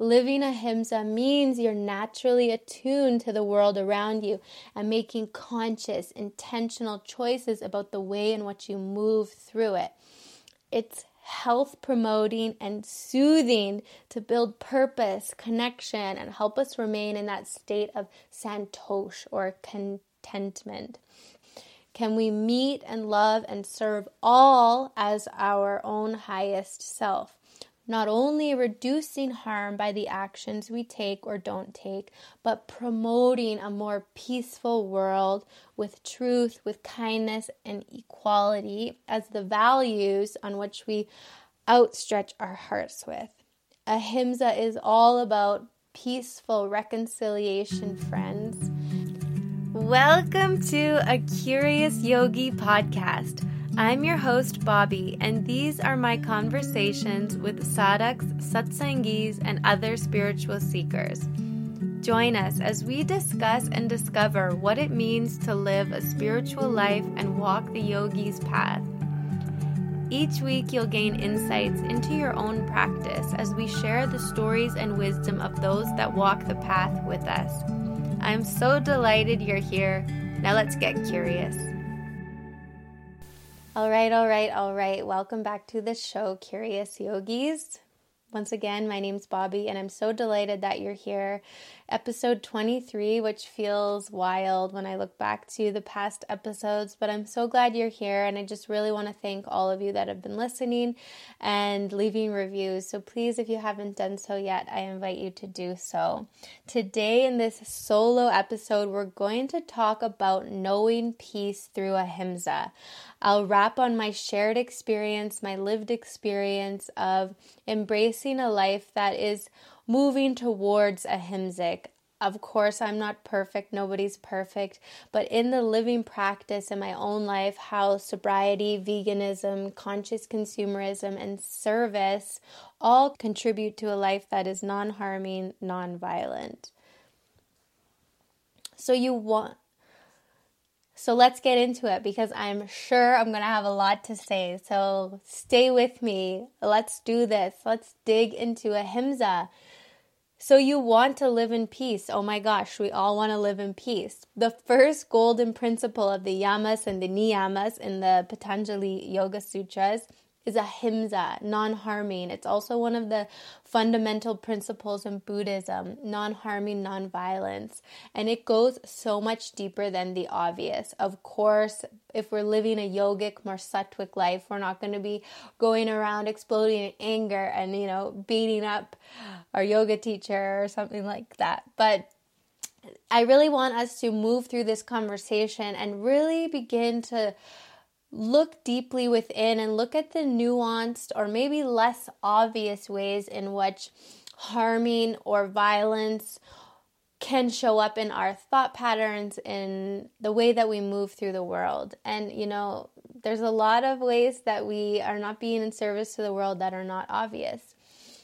Living ahimsa means you're naturally attuned to the world around you and making conscious, intentional choices about the way in which you move through it. It's health promoting and soothing to build purpose, connection, and help us remain in that state of santosh or contentment. Can we meet and love and serve all as our own highest self? Not only reducing harm by the actions we take or don't take, but promoting a more peaceful world with truth, with kindness, and equality as the values on which we outstretch our hearts with. Ahimsa is all about peaceful reconciliation, friends. Welcome to a Curious Yogi podcast I'm your host, Bobbi, and these are my conversations with sadhaks, satsangis, and other spiritual seekers. Join us as we discuss and discover what it means to live a spiritual life and walk the yogi's path. Each week, you'll gain insights into your own practice as we share the stories and wisdom of those that walk the path with us. I'm so delighted you're here. Now, let's get curious. All right, all right, all right. Welcome back to the show, Curious Yogis. Once again, my name's Bobbi, and I'm so delighted that you're here episode 23, which feels wild when I look back to the past episodes. But I'm so glad you're here, and I just really want to thank all of you that have been listening and leaving reviews. So please, if you haven't done so yet, I invite you to do so. Today, in this solo episode, we're going to talk about knowing peace through ahimsa. I'll wrap on my shared experience, my lived experience of embracing a life that is moving towards ahimsic. Of course, I'm not perfect, nobody's perfect, but in the living practice in my own life, how sobriety, veganism, conscious consumerism, and service all contribute to a life that is non harming, non violent. So, you want. So let's get into it because I'm sure I'm going to have a lot to say. So stay with me. Let's do this. Let's dig into ahimsa. So you want to live in peace. Oh my gosh, we all want to live in peace. The first golden principle of the yamas and the niyamas in the Patanjali Yoga Sutras is ahimsa, non harming. It's also one of the fundamental principles in Buddhism, non harming, non violence. And it goes so much deeper than the obvious. Of course, if we're living a yogic, more sattvic life, we're not going to be going around exploding in anger and, you know, beating up our yoga teacher or something like that. But I really want us to move through this conversation and really begin to look deeply within and look at the nuanced or maybe less obvious ways in which harming or violence can show up in our thought patterns in the way that we move through the world. And you know there's a lot of ways that we are not being in service to the world that are not obvious.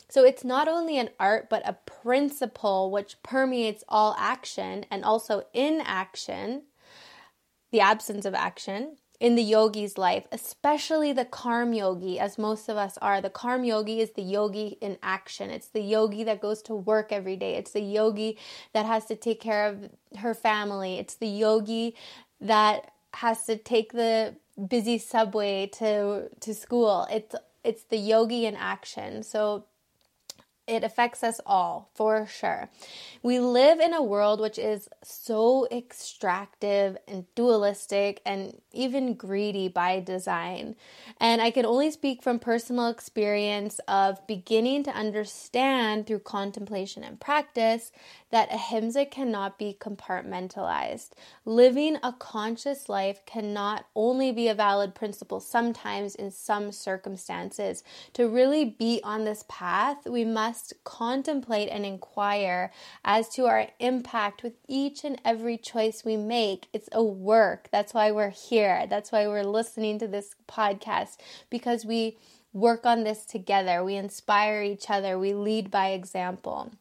So it's not only an art but a principle which permeates all action and also inaction the absence of action in the yogi's life, especially the karm yogi, as most of us are. The karm yogi is the yogi in action. It's the yogi that goes to work every day. It's the yogi that has to take care of her family. It's the yogi that has to take the busy subway to to school. It's it's the yogi in action. So it affects us all for sure. We live in a world which is so extractive and dualistic and even greedy by design. And I can only speak from personal experience of beginning to understand through contemplation and practice that ahimsa cannot be compartmentalized. Living a conscious life cannot only be a valid principle sometimes in some circumstances. To really be on this path, we must contemplate and inquire as to our impact with each and every choice we make. It's a work. That's why we're here. That's why we're listening to this podcast because we work on this together. We inspire each other. We lead by example.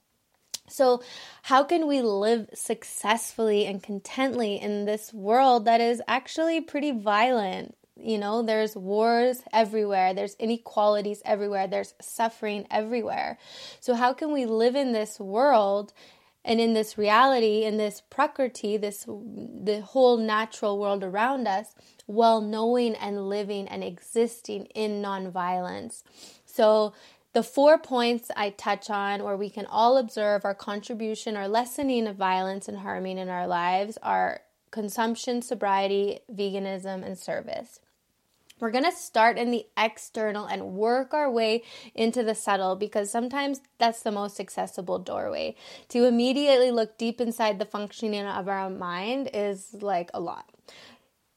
So, how can we live successfully and contently in this world that is actually pretty violent? You know, there's wars everywhere, there's inequalities everywhere, there's suffering everywhere. So, how can we live in this world and in this reality, in this prakriti, this the whole natural world around us, while knowing and living and existing in nonviolence? So, the four points I touch on where we can all observe our contribution or lessening of violence and harming in our lives are consumption, sobriety, veganism, and service. We're going to start in the external and work our way into the subtle because sometimes that's the most accessible doorway. To immediately look deep inside the functioning of our mind is like a lot.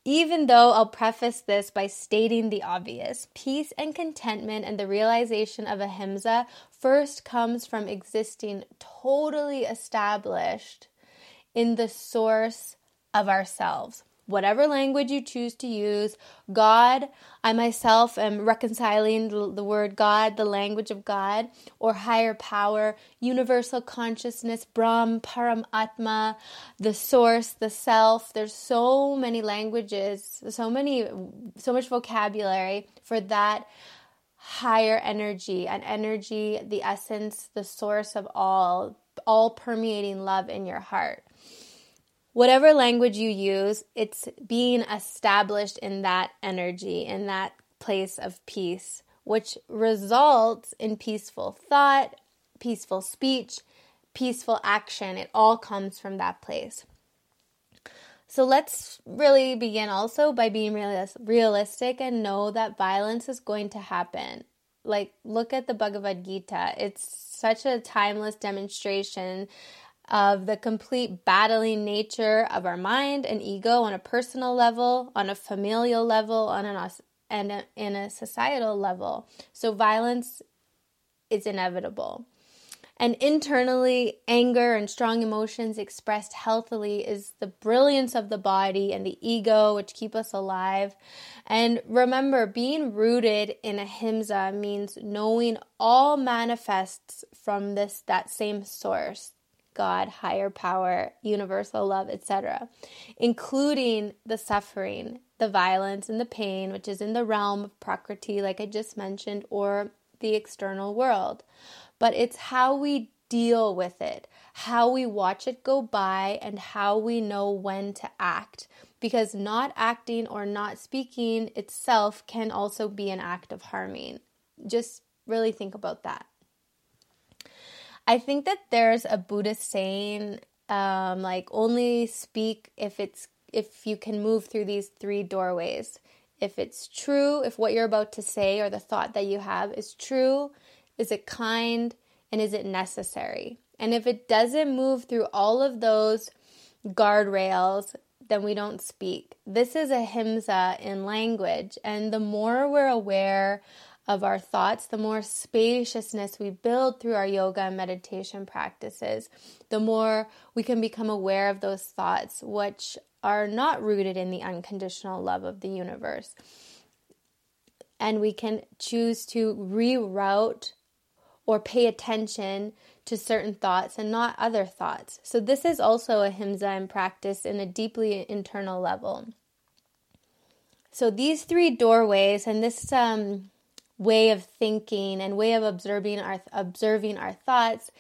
Even though I'll preface this by stating the obvious, peace and contentment and the realization of ahimsa first comes from existing totally established in the source of ourselves. Whatever language you choose to use, God, I myself am reconciling the, word God, the language of God, or higher power, universal consciousness, Brahm, Param Atma, the source, the self. There's so many languages, so many, so much vocabulary for that higher energy, an energy, the essence, the source of all, all permeating love in your heart whatever language you use, it's being established in that energy, in that place of peace, which results in peaceful thought, peaceful speech, peaceful action. It all comes from that place. So let's really begin also by being realistic and know that violence is going to happen. Like, look at the Bhagavad Gita. It's such a timeless demonstration of the complete battling nature of our mind and ego on a personal level, on a familial level, on an and a, in a societal level. So violence is inevitable. And internally, anger and strong emotions expressed healthily is the brilliance of the body and the ego, which keep us alive. And remember, being rooted in ahimsa means knowing all manifests from this that same source, God, higher power, universal love, etc., including the suffering, the violence, and the pain, which is in the realm of Prakriti, like I just mentioned, or the external world. But it's how we deal with it, how we watch it go by, and how we know when to act. Because not acting or not speaking itself can also be an act of harming. Just really think about that. I think that there's a Buddhist saying, um, like only speak if it's if you can move through these three doorways. If it's true, if what you're about to say or the thought that you have is true, is it kind, and is it necessary? And if it doesn't move through all of those guardrails, then we don't speak. This is ahimsa in language, and the more we're aware of our thoughts, the more spaciousness we build through our yoga and meditation practices, the more we can become aware of those thoughts which are not rooted in the unconditional love of the universe. And we can choose to reroute or pay attention to certain thoughts and not other thoughts. So, this is also ahimsa in practice in a deeply internal level. So, these three doorways and this um, way of thinking and way of observing our observing our thoughts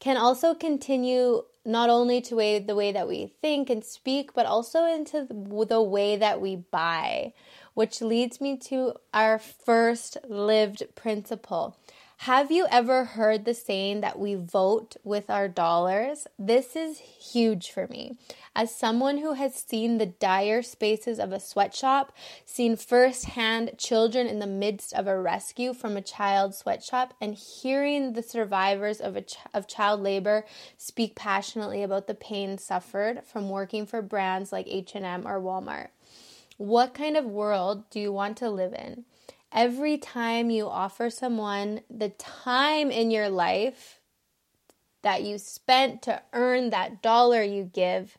can also continue not only to way the way that we think and speak but also into the way that we buy which leads me to our first lived principle have you ever heard the saying that we vote with our dollars? This is huge for me. As someone who has seen the dire spaces of a sweatshop, seen firsthand children in the midst of a rescue from a child sweatshop, and hearing the survivors of, ch- of child labor speak passionately about the pain suffered from working for brands like H&M or Walmart. What kind of world do you want to live in? Every time you offer someone the time in your life that you spent to earn that dollar you give,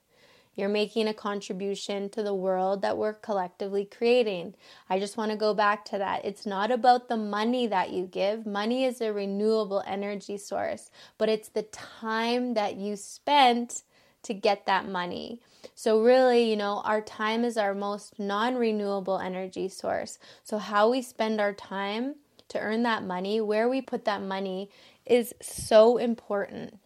you're making a contribution to the world that we're collectively creating. I just want to go back to that. It's not about the money that you give. Money is a renewable energy source, but it's the time that you spent to get that money. So, really, you know, our time is our most non renewable energy source. So, how we spend our time to earn that money, where we put that money, is so important.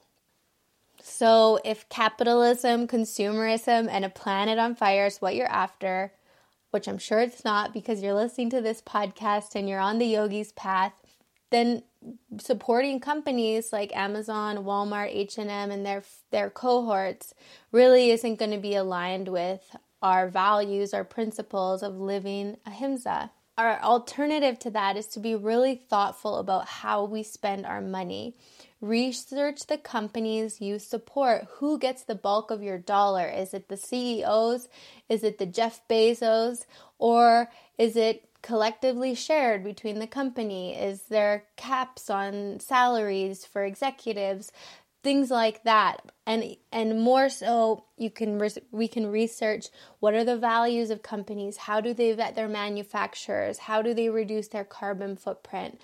So, if capitalism, consumerism, and a planet on fire is what you're after, which I'm sure it's not because you're listening to this podcast and you're on the yogi's path, then supporting companies like Amazon, Walmart, H&M and their their cohorts really isn't going to be aligned with our values, our principles of living ahimsa. Our alternative to that is to be really thoughtful about how we spend our money. Research the companies you support. Who gets the bulk of your dollar? Is it the CEOs? Is it the Jeff Bezos? Or is it collectively shared between the company? Is there caps on salaries for executives? Things like that. And and more so you can we can research what are the values of companies? How do they vet their manufacturers? How do they reduce their carbon footprint?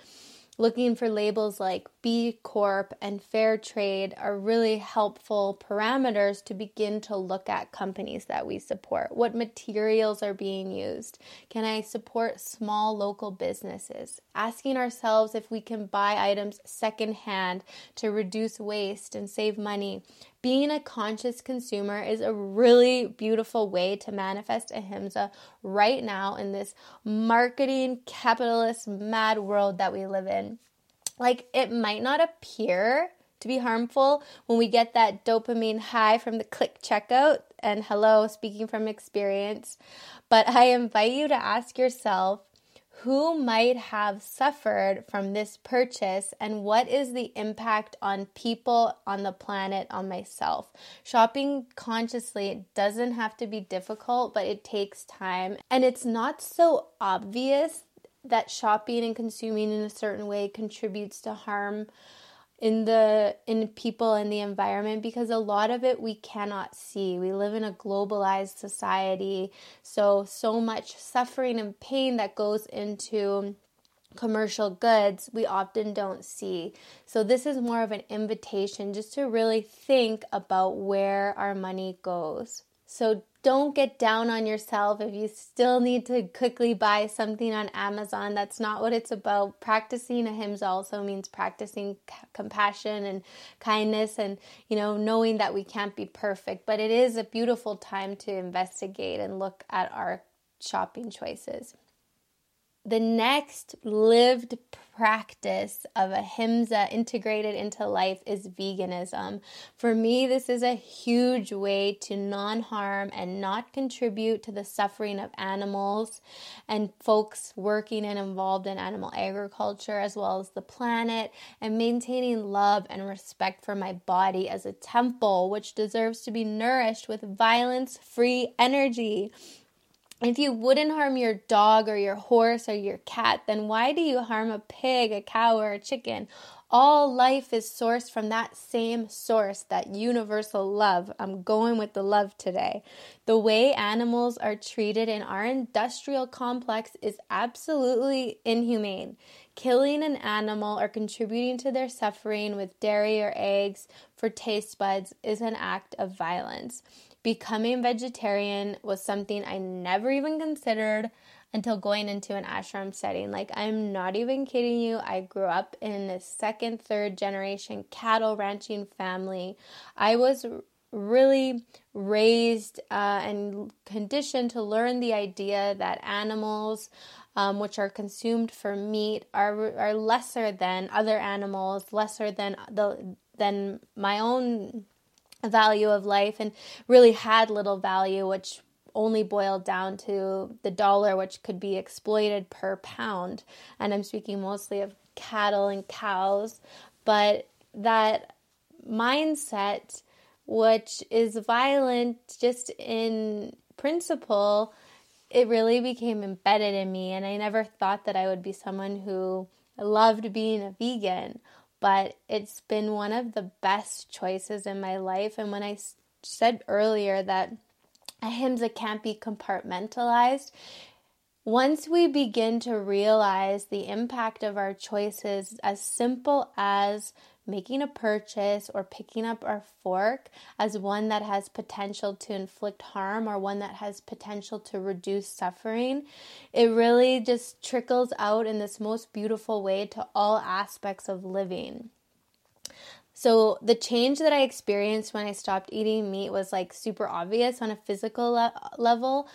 Looking for labels like B Corp and Fair Trade are really helpful parameters to begin to look at companies that we support. What materials are being used? Can I support small local businesses? Asking ourselves if we can buy items secondhand to reduce waste and save money being a conscious consumer is a really beautiful way to manifest ahimsa right now in this marketing capitalist mad world that we live in. Like, it might not appear to be harmful when we get that dopamine high from the click checkout. And hello, speaking from experience. But I invite you to ask yourself who might have suffered from this purchase and what is the impact on people, on the planet, on myself. Shopping consciously doesn't have to be difficult, but it takes time. And it's not so obvious that shopping and consuming in a certain way contributes to harm in the in people and the environment because a lot of it we cannot see. We live in a globalized society, so so much suffering and pain that goes into commercial goods we often don't see. So this is more of an invitation just to really think about where our money goes. So don't get down on yourself if you still need to quickly buy something on Amazon. That's not what it's about. Practicing ahimsa also means practicing c- compassion and kindness and, you know, knowing that we can't be perfect. But it is a beautiful time to investigate and look at our shopping choices the next lived practice of ahimsa integrated into life is veganism. For me, this is a huge way to non harm and not contribute to the suffering of animals and folks working and involved in animal agriculture, as well as the planet, and maintaining love and respect for my body as a temple, which deserves to be nourished with violence free energy. If you wouldn't harm your dog or your horse or your cat, then why do you harm a pig, a cow, or a chicken? All life is sourced from that same source, that universal love. I'm going with the love today. The way animals are treated in our industrial complex is absolutely inhumane. Killing an animal or contributing to their suffering with dairy or eggs for taste buds is an act of violence becoming vegetarian was something I never even considered until going into an ashram setting. Like, I'm not even kidding you. I grew up in a second, third generation cattle ranching family. I was really raised uh, and conditioned to learn the idea that animals, um, which are consumed for meat, are are lesser than other animals, lesser than the than my own value of life and really had little value, which only boiled down to the dollar, which could be exploited per pound. And I'm speaking mostly of cattle and cows, but that mindset, which is violent just in principle, it really became embedded in me. And I never thought that I would be someone who loved being a vegan but it's been one of the best choices in my life. And when I said earlier that ahimsa can't be compartmentalized, once we begin to realize the impact of our choices, as simple as making a purchase or picking up our fork as one that has potential to inflict harm or one that has potential to reduce suffering. It really just trickles out in this most beautiful way to all aspects of living. So the change that I experienced when I stopped eating meat was like super obvious on a physical le- level.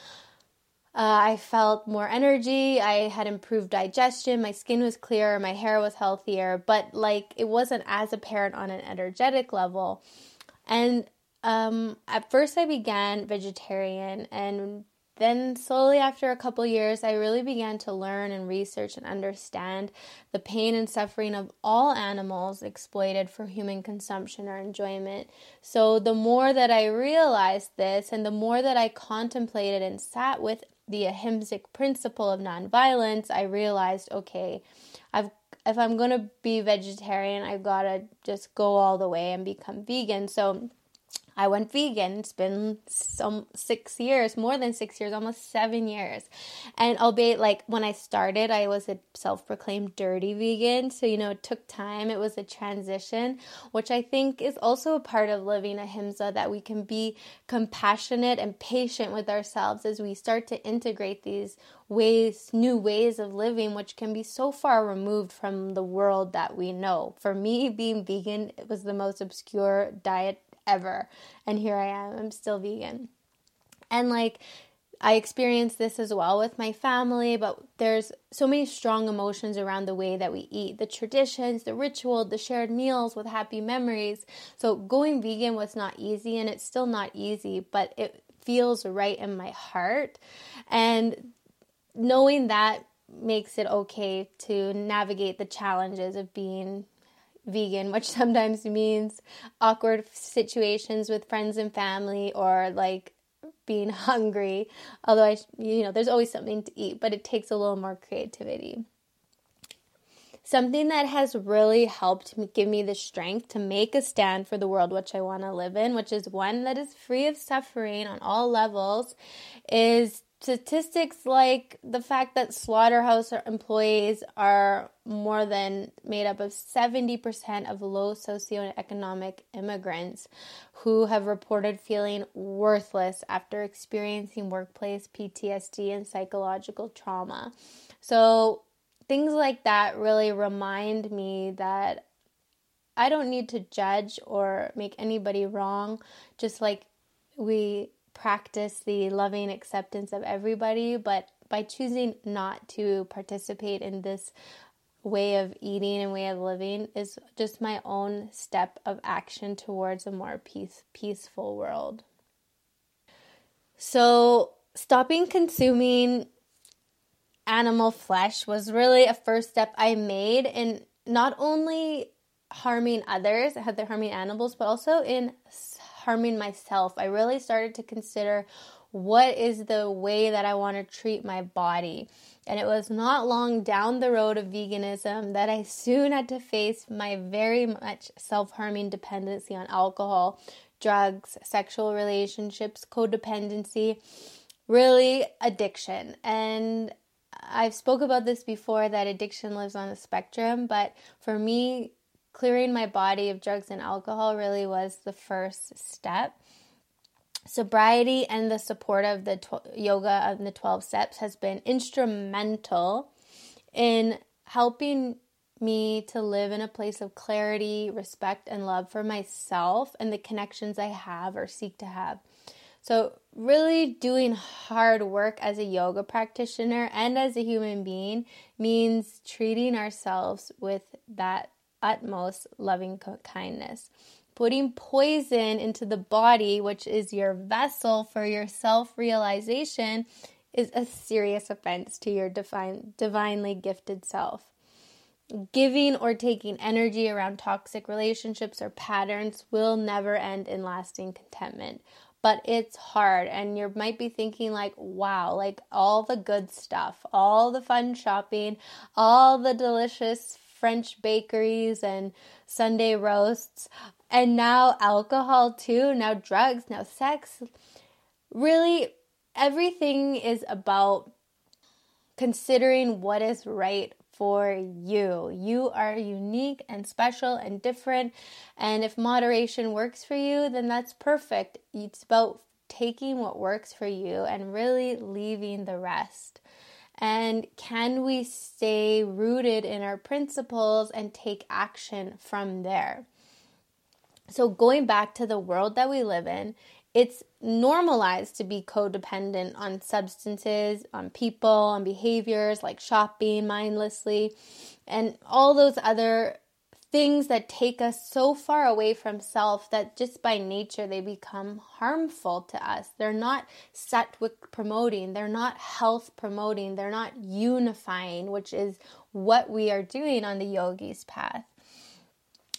Uh, I felt more energy. I had improved digestion. My skin was clearer. My hair was healthier. But like it wasn't as apparent on an energetic level. And um, at first, I began vegetarian, and then, slowly after a couple years, I really began to learn and research and understand the pain and suffering of all animals exploited for human consumption or enjoyment. So, the more that I realized this, and the more that I contemplated and sat with the ahimsic principle of nonviolence, I realized okay, I've if I'm to be vegetarian, I've got to just go all the way and become vegan. So, I went vegan. It's been some six years, more than six years, almost seven years. And albeit like when I started, I was a self proclaimed dirty vegan. So, you know, it took time. It was a transition, which I think is also a part of living ahimsa that we can be compassionate and patient with ourselves as we start to integrate these ways, new ways of living, which can be so far removed from the world that we know. For me, being vegan, it was the most obscure diet ever. And here I am, I'm still vegan. And like, I experienced this as well with my family, but there's so many strong emotions around the way that we eat the traditions, the ritual, the shared meals with happy memories. So, going vegan was not easy, and it's still not easy, but it feels right in my heart. And knowing that makes it okay to navigate the challenges of being vegan, which sometimes means awkward situations with friends and family or like being hungry. Although I, you know, there's always something to eat, but it takes a little more creativity. Something that has really helped give me the strength to make a stand for the world which I want to live in, which is one that is free of suffering on all levels, is statistics like the fact that slaughterhouse employees are more than made up of 70% of low socioeconomic immigrants who have reported feeling worthless after experiencing workplace PTSD and psychological trauma. So, things like that really remind me that I don't need to judge or make anybody wrong, just like we practice the loving acceptance of everybody, but by choosing not to participate in this way of eating and way of living is just my own step of action towards a more peace, peaceful world. So, stopping consuming animal flesh was really a first step I made in not only harming others, harming animals, but also in harming myself, I really started to consider what is the way that I want to treat my body. And it was not long down the road of veganism that I soon had to face my very much self harming dependency on alcohol, drugs, sexual relationships, codependency, really addiction. And I've spoke about this before that addiction lives on a spectrum, but for me clearing my body of drugs and alcohol really was the first step. Sobriety and the support of the tw- yoga and the 12 steps has been instrumental in helping me to live in a place of clarity, respect, and love for myself and the connections I have or seek to have. So, really doing hard work as a yoga practitioner and as a human being means treating ourselves with that utmost loving kindness. Putting poison into the body, which is your vessel for your self realization, is a serious offense to your divine, divinely gifted self. Giving or taking energy around toxic relationships or patterns will never end in lasting contentment. But it's hard, and you might be thinking, like, wow, like all the good stuff, all the fun shopping, all the delicious French bakeries and Sunday roasts, and now alcohol too, now drugs, now sex. Really, everything is about considering what is right for you. You are unique and special and different. And if moderation works for you, then that's perfect. It's about taking what works for you and really leaving the rest. And can we stay rooted in our principles and take action from there? So, going back to the world that we live in, it's normalized to be codependent on substances, on people, on behaviors like shopping mindlessly, and all those other things that take us so far away from self that just by nature they become harmful to us. They're not sattvic promoting, they're not health promoting, they're not unifying, which is what we are doing on the yogi's path.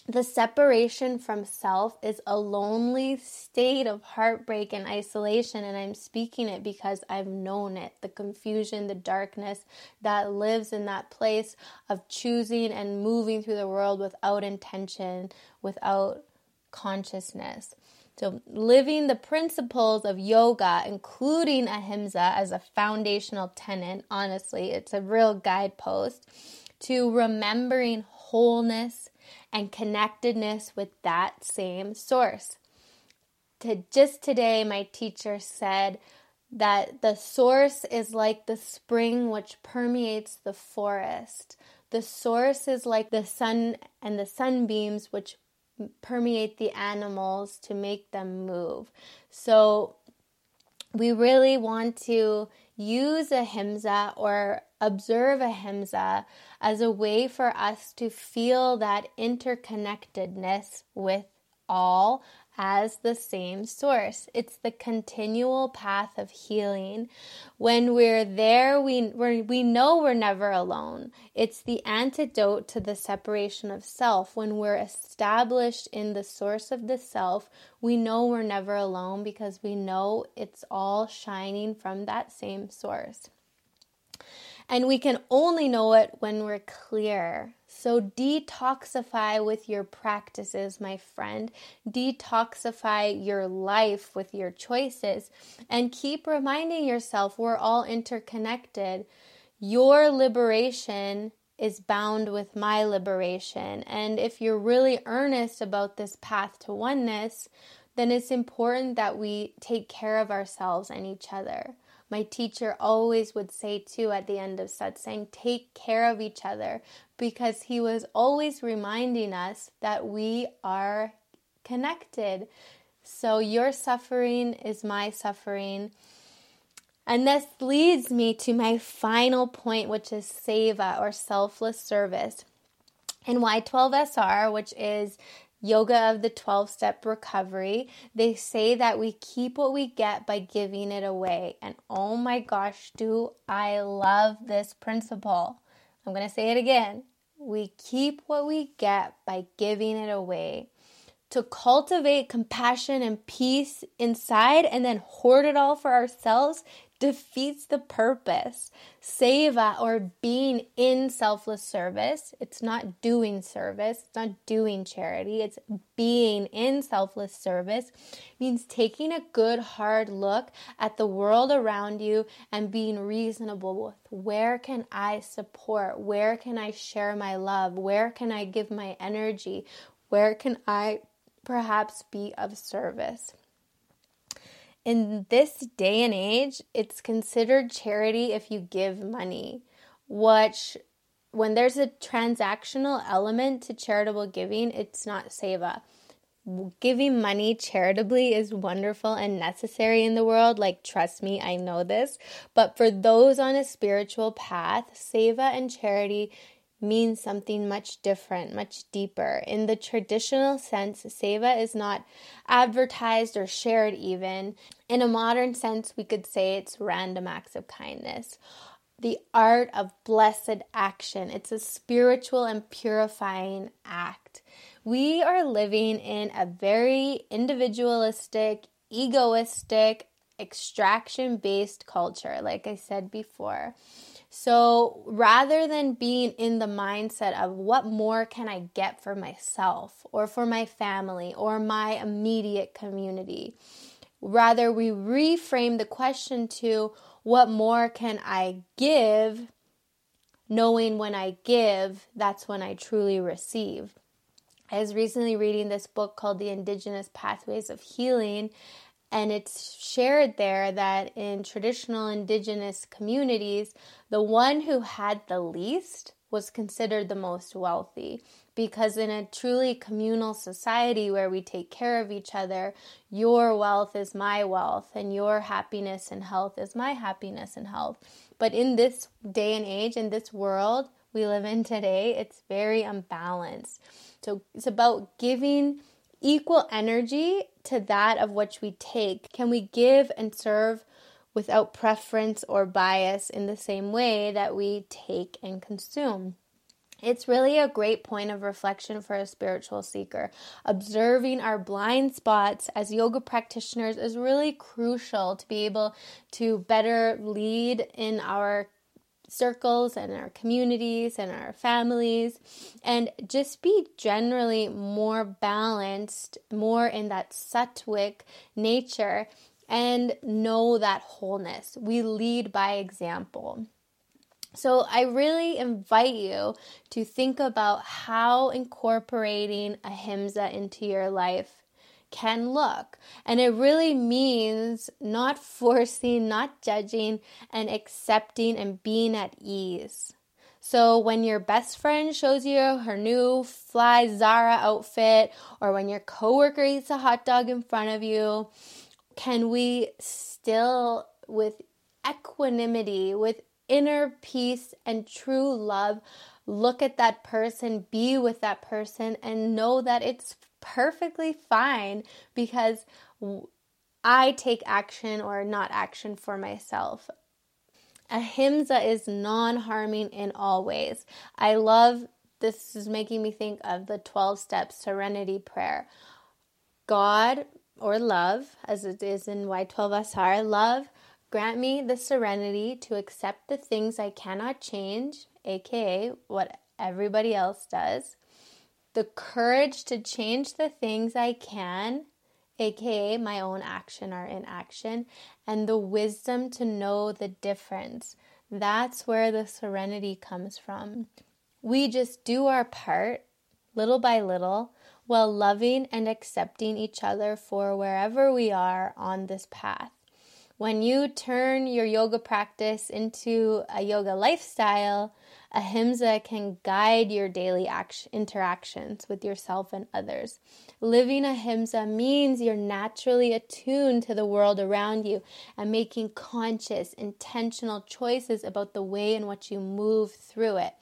The separation from self is a lonely state of heartbreak and isolation, and I'm speaking it because I've known it the confusion, the darkness that lives in that place of choosing and moving through the world without intention, without consciousness. So, living the principles of yoga, including ahimsa as a foundational tenet, honestly, it's a real guidepost to remembering wholeness and connectedness with that same source. To just today, my teacher said that the source is like the spring which permeates the forest. The source is like the sun and the sunbeams which permeate the animals to make them move. So we really want to use ahimsa or observe ahimsa as a way for us to feel that interconnectedness with all as the same source. It's the continual path of healing. When we're there, we we we know we're never alone. It's the antidote to the separation of self. When we're established in the source of the self, we know we're never alone because we know it's all shining from that same source. And we can only know it when we're clear. So detoxify with your practices, my friend. Detoxify your life with your choices and keep reminding yourself we're all interconnected. Your liberation is bound with my liberation. And if you're really earnest about this path to oneness, then it's important that we take care of ourselves and each other. My teacher always would say, too, at the end of satsang, take care of each other because he was always reminding us that we are connected. So your suffering is my suffering. And this leads me to my final point, which is seva or selfless service. And Y12SR, which is Yoga of the 12 step recovery, they say that we keep what we get by giving it away. And oh my gosh, do I love this principle! I'm going to say it again. We keep what we get by giving it away. To cultivate compassion and peace inside and then hoard it all for ourselves defeats the purpose. Seva or being in selfless service, it's not doing service, it's not doing charity, it's being in selfless service means taking a good hard look at the world around you and being reasonable with where can I support? Where can I share my love? Where can I give my energy? Where can I perhaps be of service? In this day and age, it's considered charity if you give money, which when there's a transactional element to charitable giving, it's not seva. Giving money charitably is wonderful and necessary in the world. Like, trust me, I know this. But for those on a spiritual path, seva and charity means something much different, much deeper. In the traditional sense, seva is not advertised or shared, even. In a modern sense, we could say it's random acts of kindness. The art of blessed action. It's a spiritual and purifying act. We are living in a very individualistic, egoistic, extraction based culture, like I said before. So rather than being in the mindset of what more can I get for myself or for my family or my immediate community, rather we reframe the question to what more can I give knowing when I give, that's when I truly receive. I was recently reading this book called The Indigenous Pathways of Healing, and it's shared there that in traditional indigenous communities, the one who had the least was considered the most wealthy because in a truly communal society where we take care of each other, your wealth is my wealth and your happiness and health is my happiness and health. But in this day and age, in this world we live in today, it's very unbalanced. So it's about giving equal energy to that of which we take. Can we give and serve without preference or bias in the same way that we take and consume? It's really a great point of reflection for a spiritual seeker. Observing our blind spots as yoga practitioners is really crucial to be able to better lead in our circles and our communities and our families and just be generally more balanced, more in that sattvic nature and know that wholeness. We lead by example. So, I really invite you to think about how incorporating ahimsa into your life can look. And it really means not forcing, not judging, and accepting and being at ease. So when your best friend shows you her new fly Zara outfit, or when your coworker eats a hot dog in front of you, can we still, with equanimity, with inner peace and true love, look at that person, be with that person, and know that it's perfectly fine because I take action or not action for myself. Ahimsa is non harming in all ways. I love this, is making me think of the 12 step serenity prayer. God or love, as it is in Y12SR, love, grant me the serenity to accept the things I cannot change, aka what everybody else does the courage to change the things I can, aka my own action or inaction, and the wisdom to know the difference. That's where the serenity comes from. We just do our part little by little while loving and accepting each other for wherever we are on this path. When you turn your yoga practice into a yoga lifestyle, Ahimsa can guide your daily action, interactions with yourself and others. Living ahimsa means you're naturally attuned to the world around you and making conscious, intentional choices about the way in which you move through it.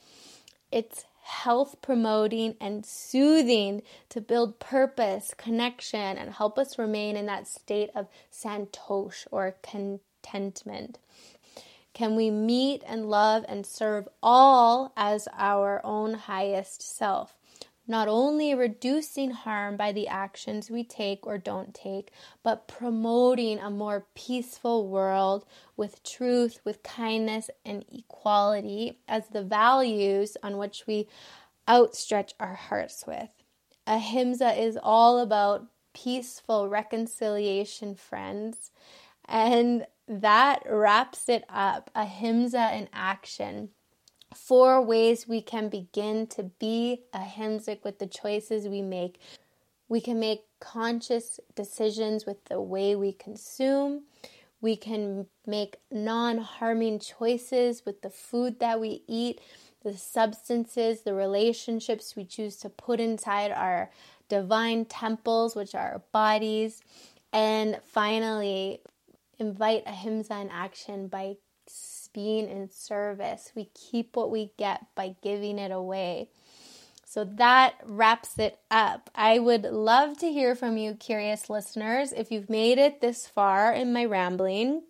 It's health promoting and soothing to build purpose, connection, and help us remain in that state of santosh or contentment. Can we meet and love and serve all as our own highest self? Not only reducing harm by the actions we take or don't take, but promoting a more peaceful world with truth, with kindness, and equality as the values on which we outstretch our hearts with. Ahimsa is all about peaceful reconciliation, friends. And that wraps it up ahimsa in action. Four ways we can begin to be ahimsic with the choices we make. We can make conscious decisions with the way we consume. We can make non harming choices with the food that we eat, the substances, the relationships we choose to put inside our divine temples, which are our bodies. And finally, invite ahimsa in action by being in service. We keep what we get by giving it away. So that wraps it up. I would love to hear from you, curious listeners. If you've made it this far in my rambling,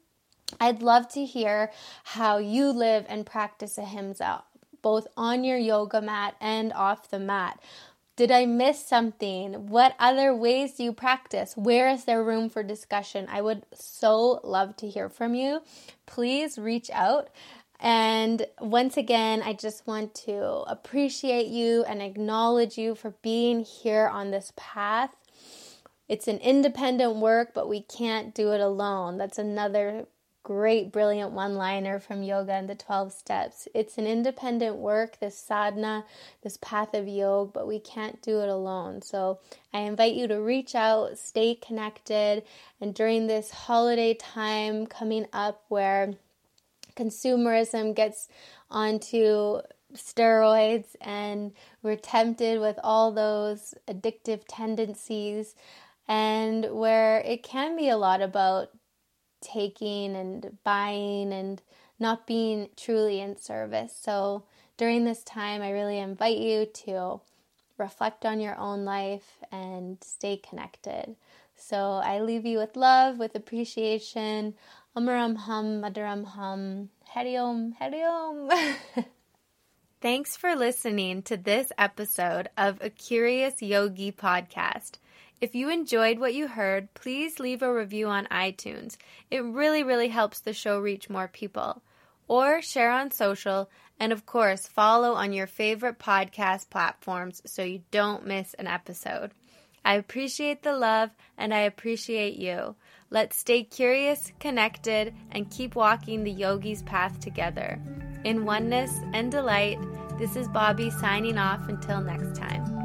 I'd love to hear how you live and practice ahimsa, both on your yoga mat and off the mat. Did I miss something? What other ways do you practice? Where is there room for discussion? I would so love to hear from you. Please reach out. And once again, I just want to appreciate you and acknowledge you for being here on this path. It's an independent work, but we can't do it alone. That's another great, brilliant one liner from Yoga and the 12 Steps. It's an independent work, this sadhana, this path of yoga, but we can't do it alone. So I invite you to reach out, stay connected, and during this holiday time coming up where consumerism gets onto steroids and we're tempted with all those addictive tendencies and where it can be a lot about taking and buying and not being truly in service. So during this time, I really invite you to reflect on your own life and stay connected. So I leave you with love, with appreciation. Amaram hum, madhuram hum, hariom, hariom. Thanks for listening to this episode of a Curious Yogi podcast. If you enjoyed what you heard, please leave a review on iTunes. It really, really helps the show reach more people. Or share on social, and of course, follow on your favorite podcast platforms so you don't miss an episode. I appreciate the love and I appreciate you. Let's stay curious, connected, and keep walking the yogi's path together. In oneness and delight, this is Bobbi signing off until next time.